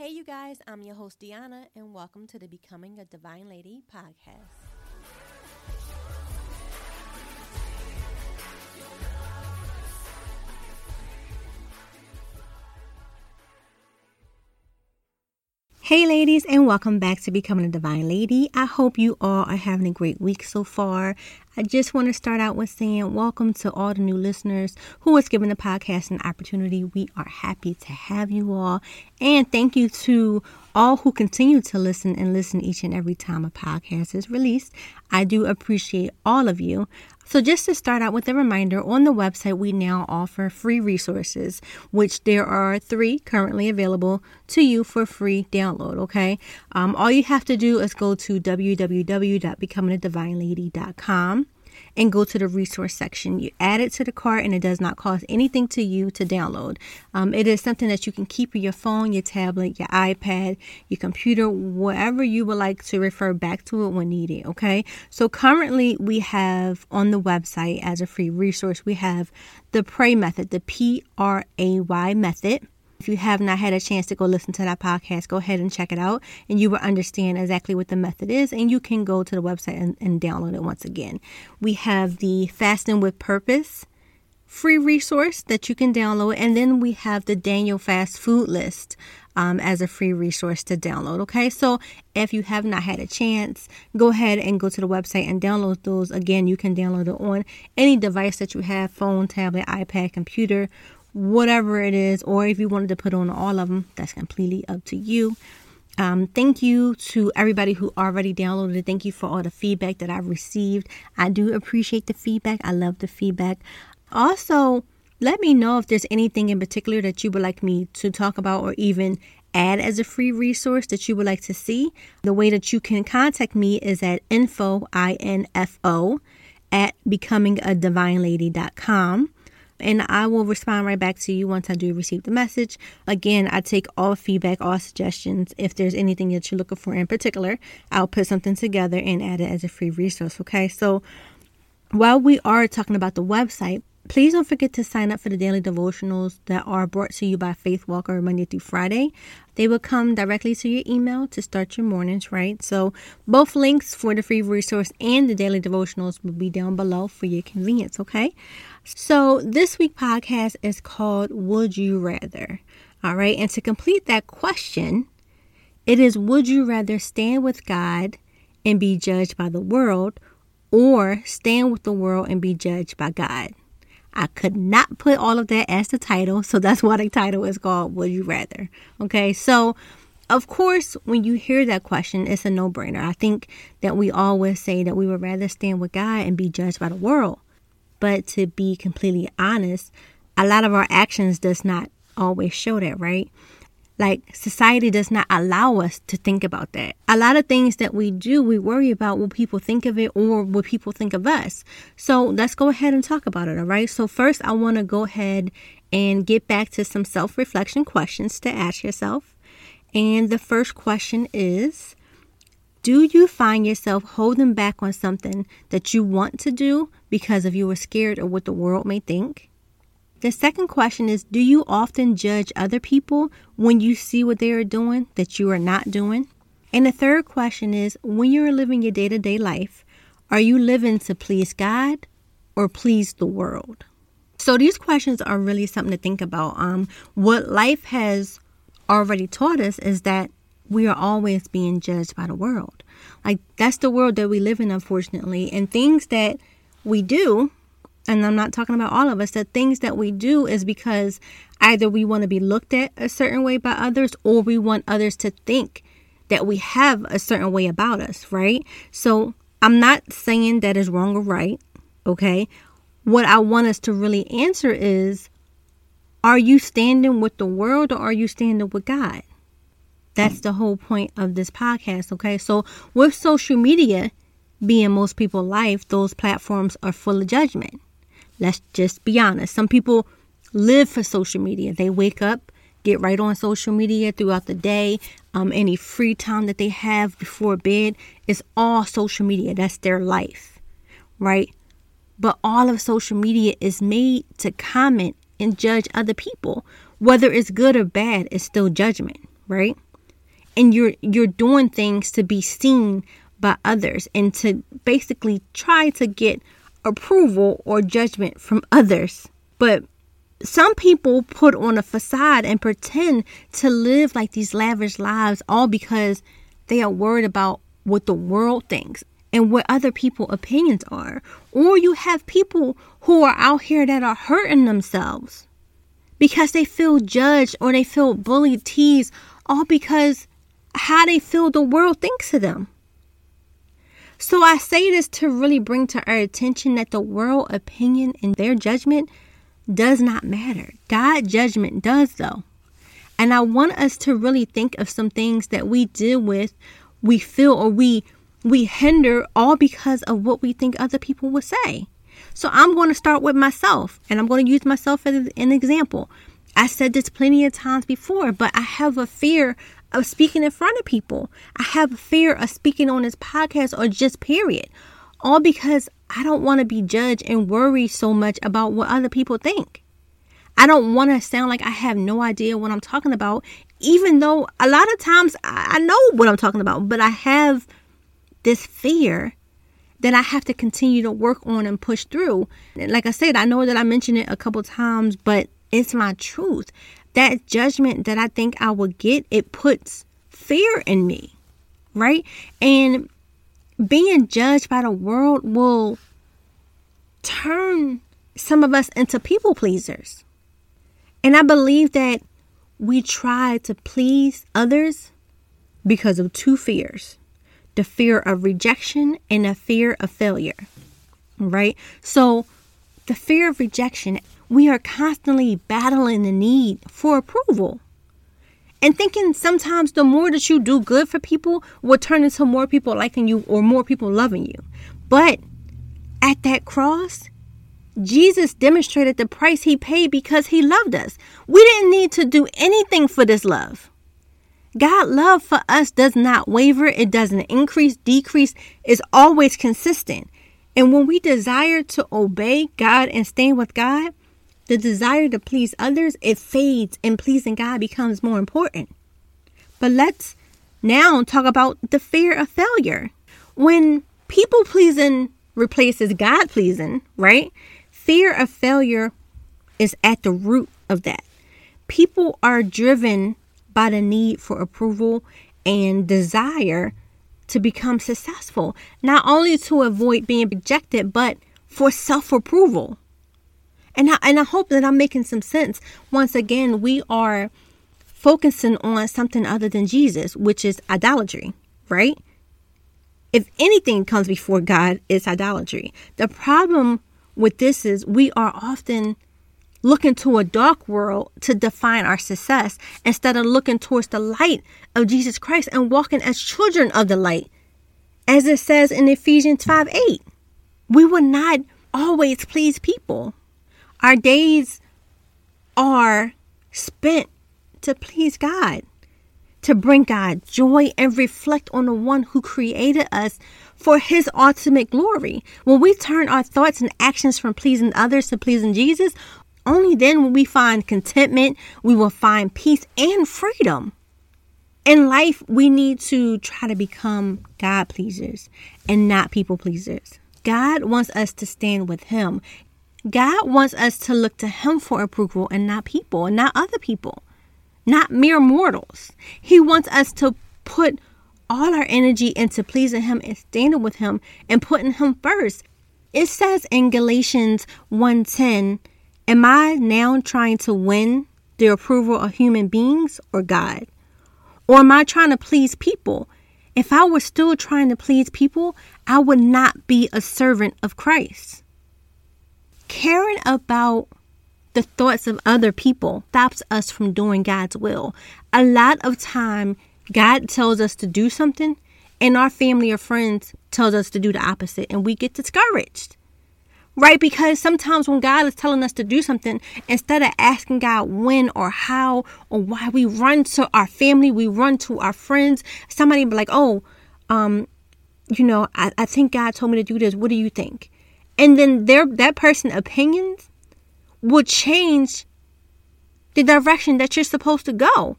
Hey, you guys, I'm your host, Deanna, and welcome to the Becoming a Divine Lady podcast. Hey, ladies, and welcome back to Becoming a Divine Lady. I hope you all are having a great week so far. I just want to start out with saying welcome to all the new listeners who is given the podcast an opportunity. We are happy to have you all. And thank you to all who continue to listen and listen each and every time a podcast is released. I do appreciate all of you. So, just to start out with a reminder, on the website we now offer free resources, which there are three currently available to you for free download. Okay, um, all you have to do is go to www.becomingadivinelady.com and go to the resource section. You add it to the cart, and it does not cost anything to you to download. Um, it is something that you can keep your phone, your tablet, your iPad, your computer, wherever you would like to refer back to it when needed. Okay. So currently, we have on the website as a free resource, we have the Pray method, the P R A Y method. If you have not had a chance to go listen to that podcast, go ahead and check it out, and you will understand exactly what the method is. And you can go to the website and, and download it once again. We have the Fasting with Purpose free resource that you can download, and then we have the Daniel Fast Food List. Um, as a free resource to download. Okay, so if you have not had a chance, go ahead and go to the website and download those. Again, you can download it on any device that you have phone, tablet, iPad, computer, whatever it is, or if you wanted to put on all of them, that's completely up to you. Um, thank you to everybody who already downloaded. it. Thank you for all the feedback that I've received. I do appreciate the feedback. I love the feedback. Also, let me know if there's anything in particular that you would like me to talk about or even add as a free resource that you would like to see. The way that you can contact me is at info, I-N-F-O, at becomingadivinelady.com and I will respond right back to you once I do receive the message. Again, I take all feedback, all suggestions. If there's anything that you're looking for in particular, I'll put something together and add it as a free resource. Okay, so while we are talking about the website, Please don't forget to sign up for the daily devotionals that are brought to you by Faith Walker Monday through Friday. They will come directly to your email to start your mornings, right? So, both links for the free resource and the daily devotionals will be down below for your convenience, okay? So, this week podcast is called Would You Rather? All right, and to complete that question, it is Would you rather stand with God and be judged by the world or stand with the world and be judged by God? I could not put all of that as the title, so that's why the title is called Would You Rather? Okay, so of course, when you hear that question, it's a no brainer. I think that we always say that we would rather stand with God and be judged by the world. But to be completely honest, a lot of our actions does not always show that, right? Like society does not allow us to think about that. A lot of things that we do, we worry about what people think of it or what people think of us. So let's go ahead and talk about it, all right? So, first, I want to go ahead and get back to some self reflection questions to ask yourself. And the first question is Do you find yourself holding back on something that you want to do because of you are scared of what the world may think? The second question is Do you often judge other people when you see what they are doing that you are not doing? And the third question is When you're living your day to day life, are you living to please God or please the world? So these questions are really something to think about. Um, what life has already taught us is that we are always being judged by the world. Like that's the world that we live in, unfortunately. And things that we do and I'm not talking about all of us, the things that we do is because either we want to be looked at a certain way by others or we want others to think that we have a certain way about us, right? So I'm not saying that is wrong or right, okay? What I want us to really answer is are you standing with the world or are you standing with God? That's the whole point of this podcast, okay? So with social media being most people's life, those platforms are full of judgment. Let's just be honest. Some people live for social media. They wake up, get right on social media throughout the day. Um, any free time that they have before bed is all social media. That's their life, right? But all of social media is made to comment and judge other people. Whether it's good or bad, it's still judgment, right? And you're you're doing things to be seen by others and to basically try to get approval or judgment from others. But some people put on a facade and pretend to live like these lavish lives all because they are worried about what the world thinks and what other people's opinions are. Or you have people who are out here that are hurting themselves because they feel judged or they feel bullied, teased, all because how they feel the world thinks of them. So I say this to really bring to our attention that the world opinion and their judgment does not matter. God judgment does though. And I want us to really think of some things that we deal with, we feel or we we hinder all because of what we think other people will say. So I'm going to start with myself and I'm going to use myself as an example. I said this plenty of times before, but I have a fear of speaking in front of people. I have a fear of speaking on this podcast or just period. All because I don't want to be judged and worry so much about what other people think. I don't want to sound like I have no idea what I'm talking about, even though a lot of times I know what I'm talking about, but I have this fear that I have to continue to work on and push through. Like I said, I know that I mentioned it a couple times, but it's my truth. That judgment that I think I will get, it puts fear in me, right? And being judged by the world will turn some of us into people pleasers. And I believe that we try to please others because of two fears the fear of rejection and the fear of failure. Right? So, the fear of rejection, we are constantly battling the need for approval and thinking sometimes the more that you do good for people will turn into more people liking you or more people loving you. But at that cross, Jesus demonstrated the price he paid because he loved us. We didn't need to do anything for this love. God love for us does not waver, it doesn't increase, decrease, it's always consistent. And when we desire to obey God and stay with God, the desire to please others, it fades and pleasing God becomes more important. But let's now talk about the fear of failure. When people pleasing replaces God pleasing, right? Fear of failure is at the root of that. People are driven by the need for approval and desire to become successful, not only to avoid being rejected, but for self approval. And I, and I hope that I'm making some sense. Once again, we are focusing on something other than Jesus, which is idolatry, right? If anything comes before God, it's idolatry. The problem with this is we are often looking to a dark world to define our success instead of looking towards the light of Jesus Christ and walking as children of the light. As it says in Ephesians 5 8, we will not always please people. Our days are spent to please God, to bring God joy and reflect on the one who created us for his ultimate glory. When we turn our thoughts and actions from pleasing others to pleasing Jesus, only then will we find contentment, we will find peace and freedom. In life, we need to try to become God pleasers and not people pleasers. God wants us to stand with Him. God wants us to look to Him for approval and not people and not other people, not mere mortals. He wants us to put all our energy into pleasing Him and standing with Him and putting Him first. It says in Galatians 1:10, Am I now trying to win the approval of human beings or God? Or am I trying to please people? If I were still trying to please people, I would not be a servant of Christ caring about the thoughts of other people stops us from doing God's will. A lot of time, God tells us to do something, and our family or friends tells us to do the opposite, and we get discouraged. Right? Because sometimes when God is telling us to do something, instead of asking God when or how or why, we run to our family, we run to our friends. Somebody be like, oh, um, you know, I, I think God told me to do this. What do you think? And then their that person's opinions will change the direction that you're supposed to go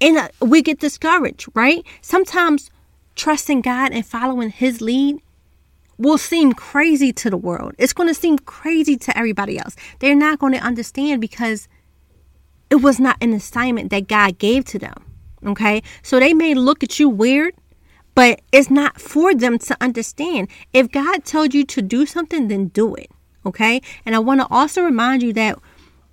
And uh, we get discouraged, right? Sometimes trusting God and following His lead will seem crazy to the world. It's going to seem crazy to everybody else. They're not going to understand because it was not an assignment that God gave to them. Okay? So they may look at you weird, but it's not for them to understand. If God told you to do something, then do it. Okay? And I want to also remind you that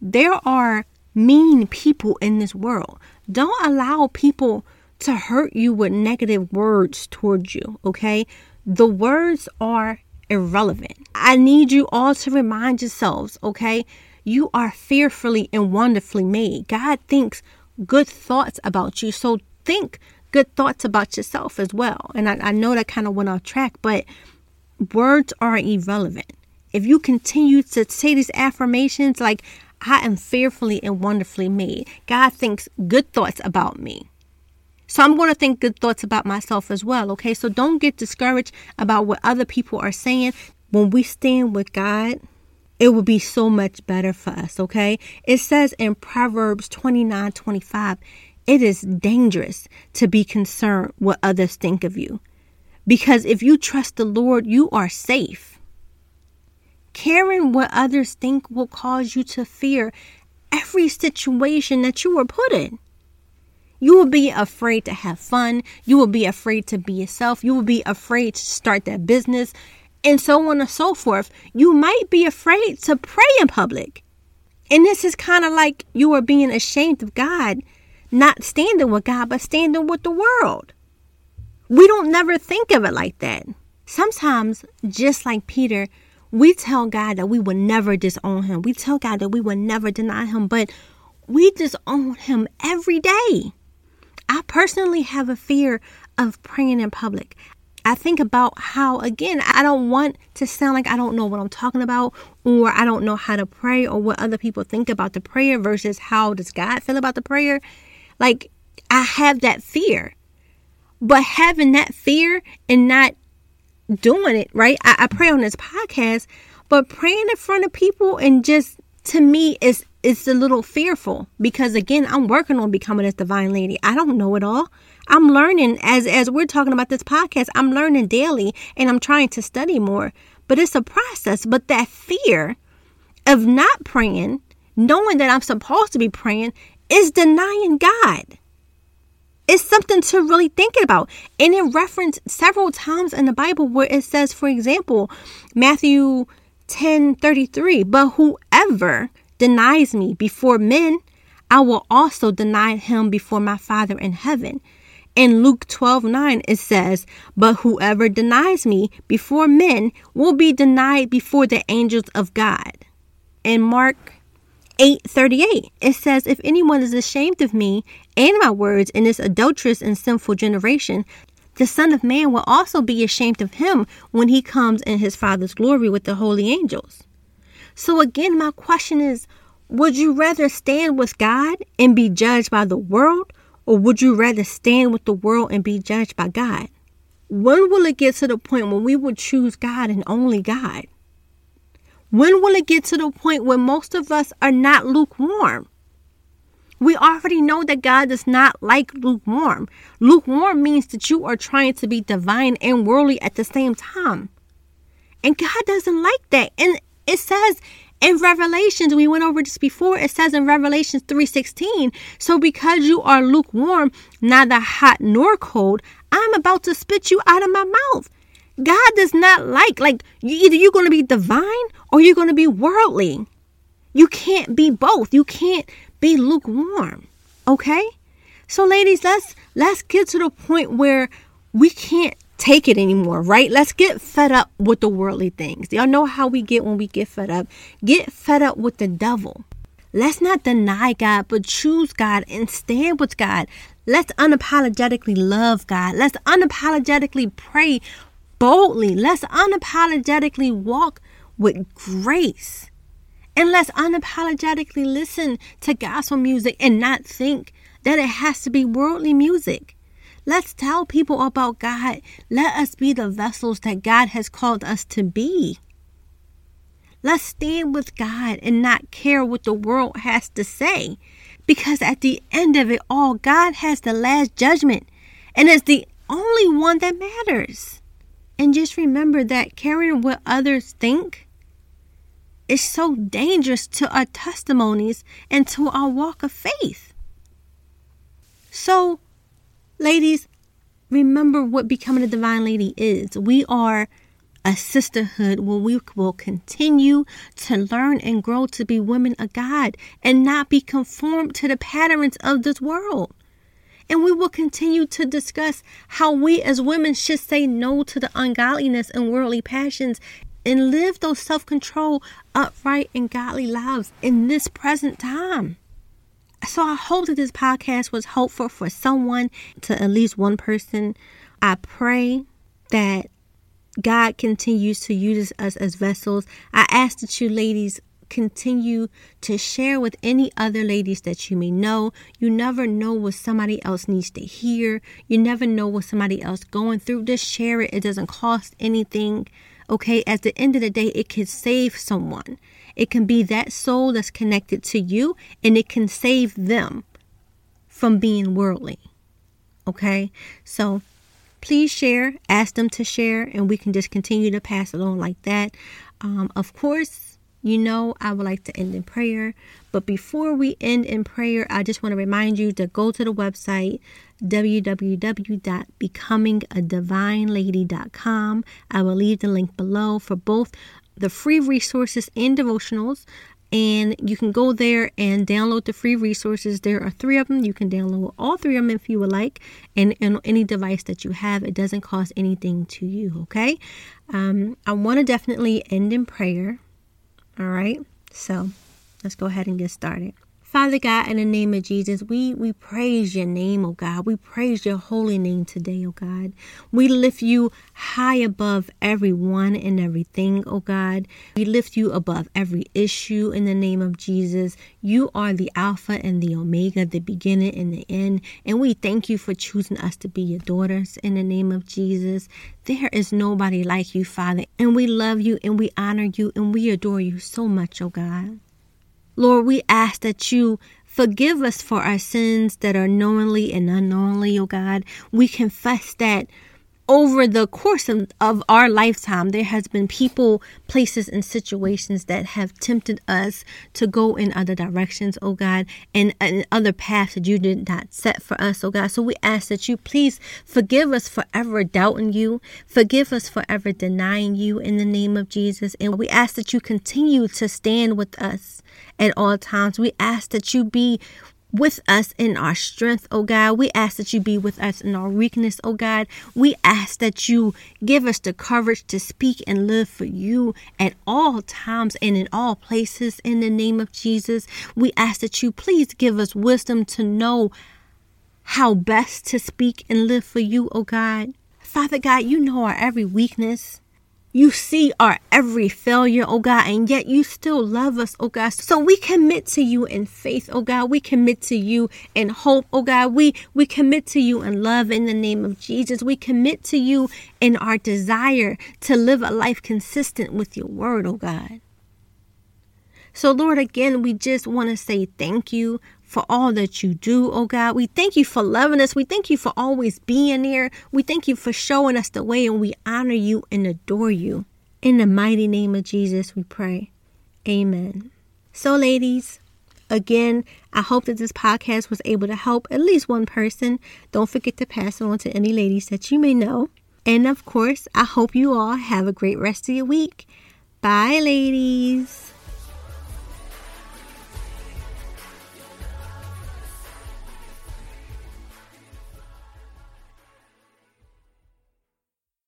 there are mean people in this world. Don't allow people to hurt you with negative words towards you. Okay? The words are irrelevant. I need you all to remind yourselves, okay? You are fearfully and wonderfully made. God thinks good thoughts about you. So think good thoughts about yourself as well. And I, I know that kind of went off track, but words are irrelevant. If you continue to say these affirmations like, I am fearfully and wonderfully made, God thinks good thoughts about me. So I'm going to think good thoughts about myself as well. Okay. So don't get discouraged about what other people are saying. When we stand with God, it will be so much better for us. Okay. It says in Proverbs 29 25, it is dangerous to be concerned what others think of you. Because if you trust the Lord, you are safe. Caring what others think will cause you to fear every situation that you are put in. You will be afraid to have fun. You will be afraid to be yourself. You will be afraid to start that business and so on and so forth. You might be afraid to pray in public. And this is kind of like you are being ashamed of God, not standing with God, but standing with the world. We don't never think of it like that. Sometimes, just like Peter, we tell God that we will never disown him. We tell God that we will never deny him, but we disown him every day. I personally have a fear of praying in public. I think about how, again, I don't want to sound like I don't know what I'm talking about or I don't know how to pray or what other people think about the prayer versus how does God feel about the prayer. Like, I have that fear. But having that fear and not doing it, right? I, I pray on this podcast, but praying in front of people and just to me is it's a little fearful because again i'm working on becoming this divine lady i don't know it all i'm learning as as we're talking about this podcast i'm learning daily and i'm trying to study more but it's a process but that fear of not praying knowing that i'm supposed to be praying is denying god it's something to really think about and it referenced several times in the bible where it says for example matthew 10 33 but whoever denies me before men, I will also deny him before my Father in heaven. In Luke 12 9, it says, But whoever denies me before men will be denied before the angels of God. In Mark 8 38, it says, If anyone is ashamed of me and my words in this adulterous and sinful generation, the Son of Man will also be ashamed of him when he comes in his Father's glory with the holy angels. So, again, my question is would you rather stand with God and be judged by the world, or would you rather stand with the world and be judged by God? When will it get to the point when we will choose God and only God? When will it get to the point where most of us are not lukewarm? We already know that God does not like lukewarm. Lukewarm means that you are trying to be divine and worldly at the same time. And God doesn't like that. And it says in Revelations, we went over this before. It says in Revelations 3:16, so because you are lukewarm, neither hot nor cold, I'm about to spit you out of my mouth. God does not like like either you're going to be divine or you're going to be worldly. You can't be both. You can't be lukewarm. Okay? So ladies, let's let's get to the point where we can't take it anymore, right? Let's get fed up with the worldly things. Y'all know how we get when we get fed up. Get fed up with the devil. Let's not deny God, but choose God and stand with God. Let's unapologetically love God. Let's unapologetically pray boldly. Let's unapologetically walk with grace. And let's unapologetically listen to gospel music and not think that it has to be worldly music. Let's tell people about God. Let us be the vessels that God has called us to be. Let's stand with God and not care what the world has to say Because at the end of it all, God has the last judgment and it's the only one that matters. And just remember that caring what others think is so dangerous to our testimonies and to our walk of faith. So, ladies, remember what becoming a divine lady is. We are a sisterhood where we will continue to learn and grow to be women of God and not be conformed to the patterns of this world. And we will continue to discuss how we as women should say no to the ungodliness and worldly passions and live those self control, upright, and godly lives in this present time. So I hope that this podcast was helpful for someone, to at least one person. I pray that God continues to use us as vessels. I ask that you ladies continue to share with any other ladies that you may know. You never know what somebody else needs to hear. You never know what somebody else going through. Just share it. It doesn't cost anything. Okay, at the end of the day, it can save someone. It can be that soul that's connected to you and it can save them from being worldly. Okay, so please share, ask them to share, and we can just continue to pass it on like that. Um, of course, you know, I would like to end in prayer. But before we end in prayer, I just want to remind you to go to the website www.becomingadivinelady.com. I will leave the link below for both the free resources and devotionals. And you can go there and download the free resources. There are three of them. You can download all three of them if you would like, and on any device that you have. It doesn't cost anything to you, okay? Um, I want to definitely end in prayer. All right, so let's go ahead and get started. Father God, in the name of Jesus, we, we praise your name, oh God. We praise your holy name today, oh God. We lift you high above everyone and everything, oh God. We lift you above every issue in the name of Jesus. You are the Alpha and the Omega, the beginning and the end. And we thank you for choosing us to be your daughters in the name of Jesus. There is nobody like you, Father. And we love you and we honor you and we adore you so much, oh God. Lord, we ask that you forgive us for our sins that are knowingly and unknowingly, oh God. We confess that over the course of, of our lifetime, there has been people, places, and situations that have tempted us to go in other directions, oh God, and, and other paths that you did not set for us, oh God. So we ask that you please forgive us for ever doubting you, forgive us for ever denying you in the name of Jesus. And we ask that you continue to stand with us at all times. We ask that you be with us in our strength, oh God. We ask that you be with us in our weakness, oh God. We ask that you give us the courage to speak and live for you at all times and in all places in the name of Jesus. We ask that you please give us wisdom to know how best to speak and live for you, oh God. Father God, you know our every weakness. You see our every failure, oh God, and yet you still love us, oh God. So we commit to you in faith, oh God. We commit to you in hope, oh God. We we commit to you in love in the name of Jesus. We commit to you in our desire to live a life consistent with your word, oh God. So, Lord, again, we just want to say thank you for all that you do, oh God. We thank you for loving us. We thank you for always being there. We thank you for showing us the way, and we honor you and adore you. In the mighty name of Jesus, we pray. Amen. So, ladies, again, I hope that this podcast was able to help at least one person. Don't forget to pass it on to any ladies that you may know. And of course, I hope you all have a great rest of your week. Bye, ladies.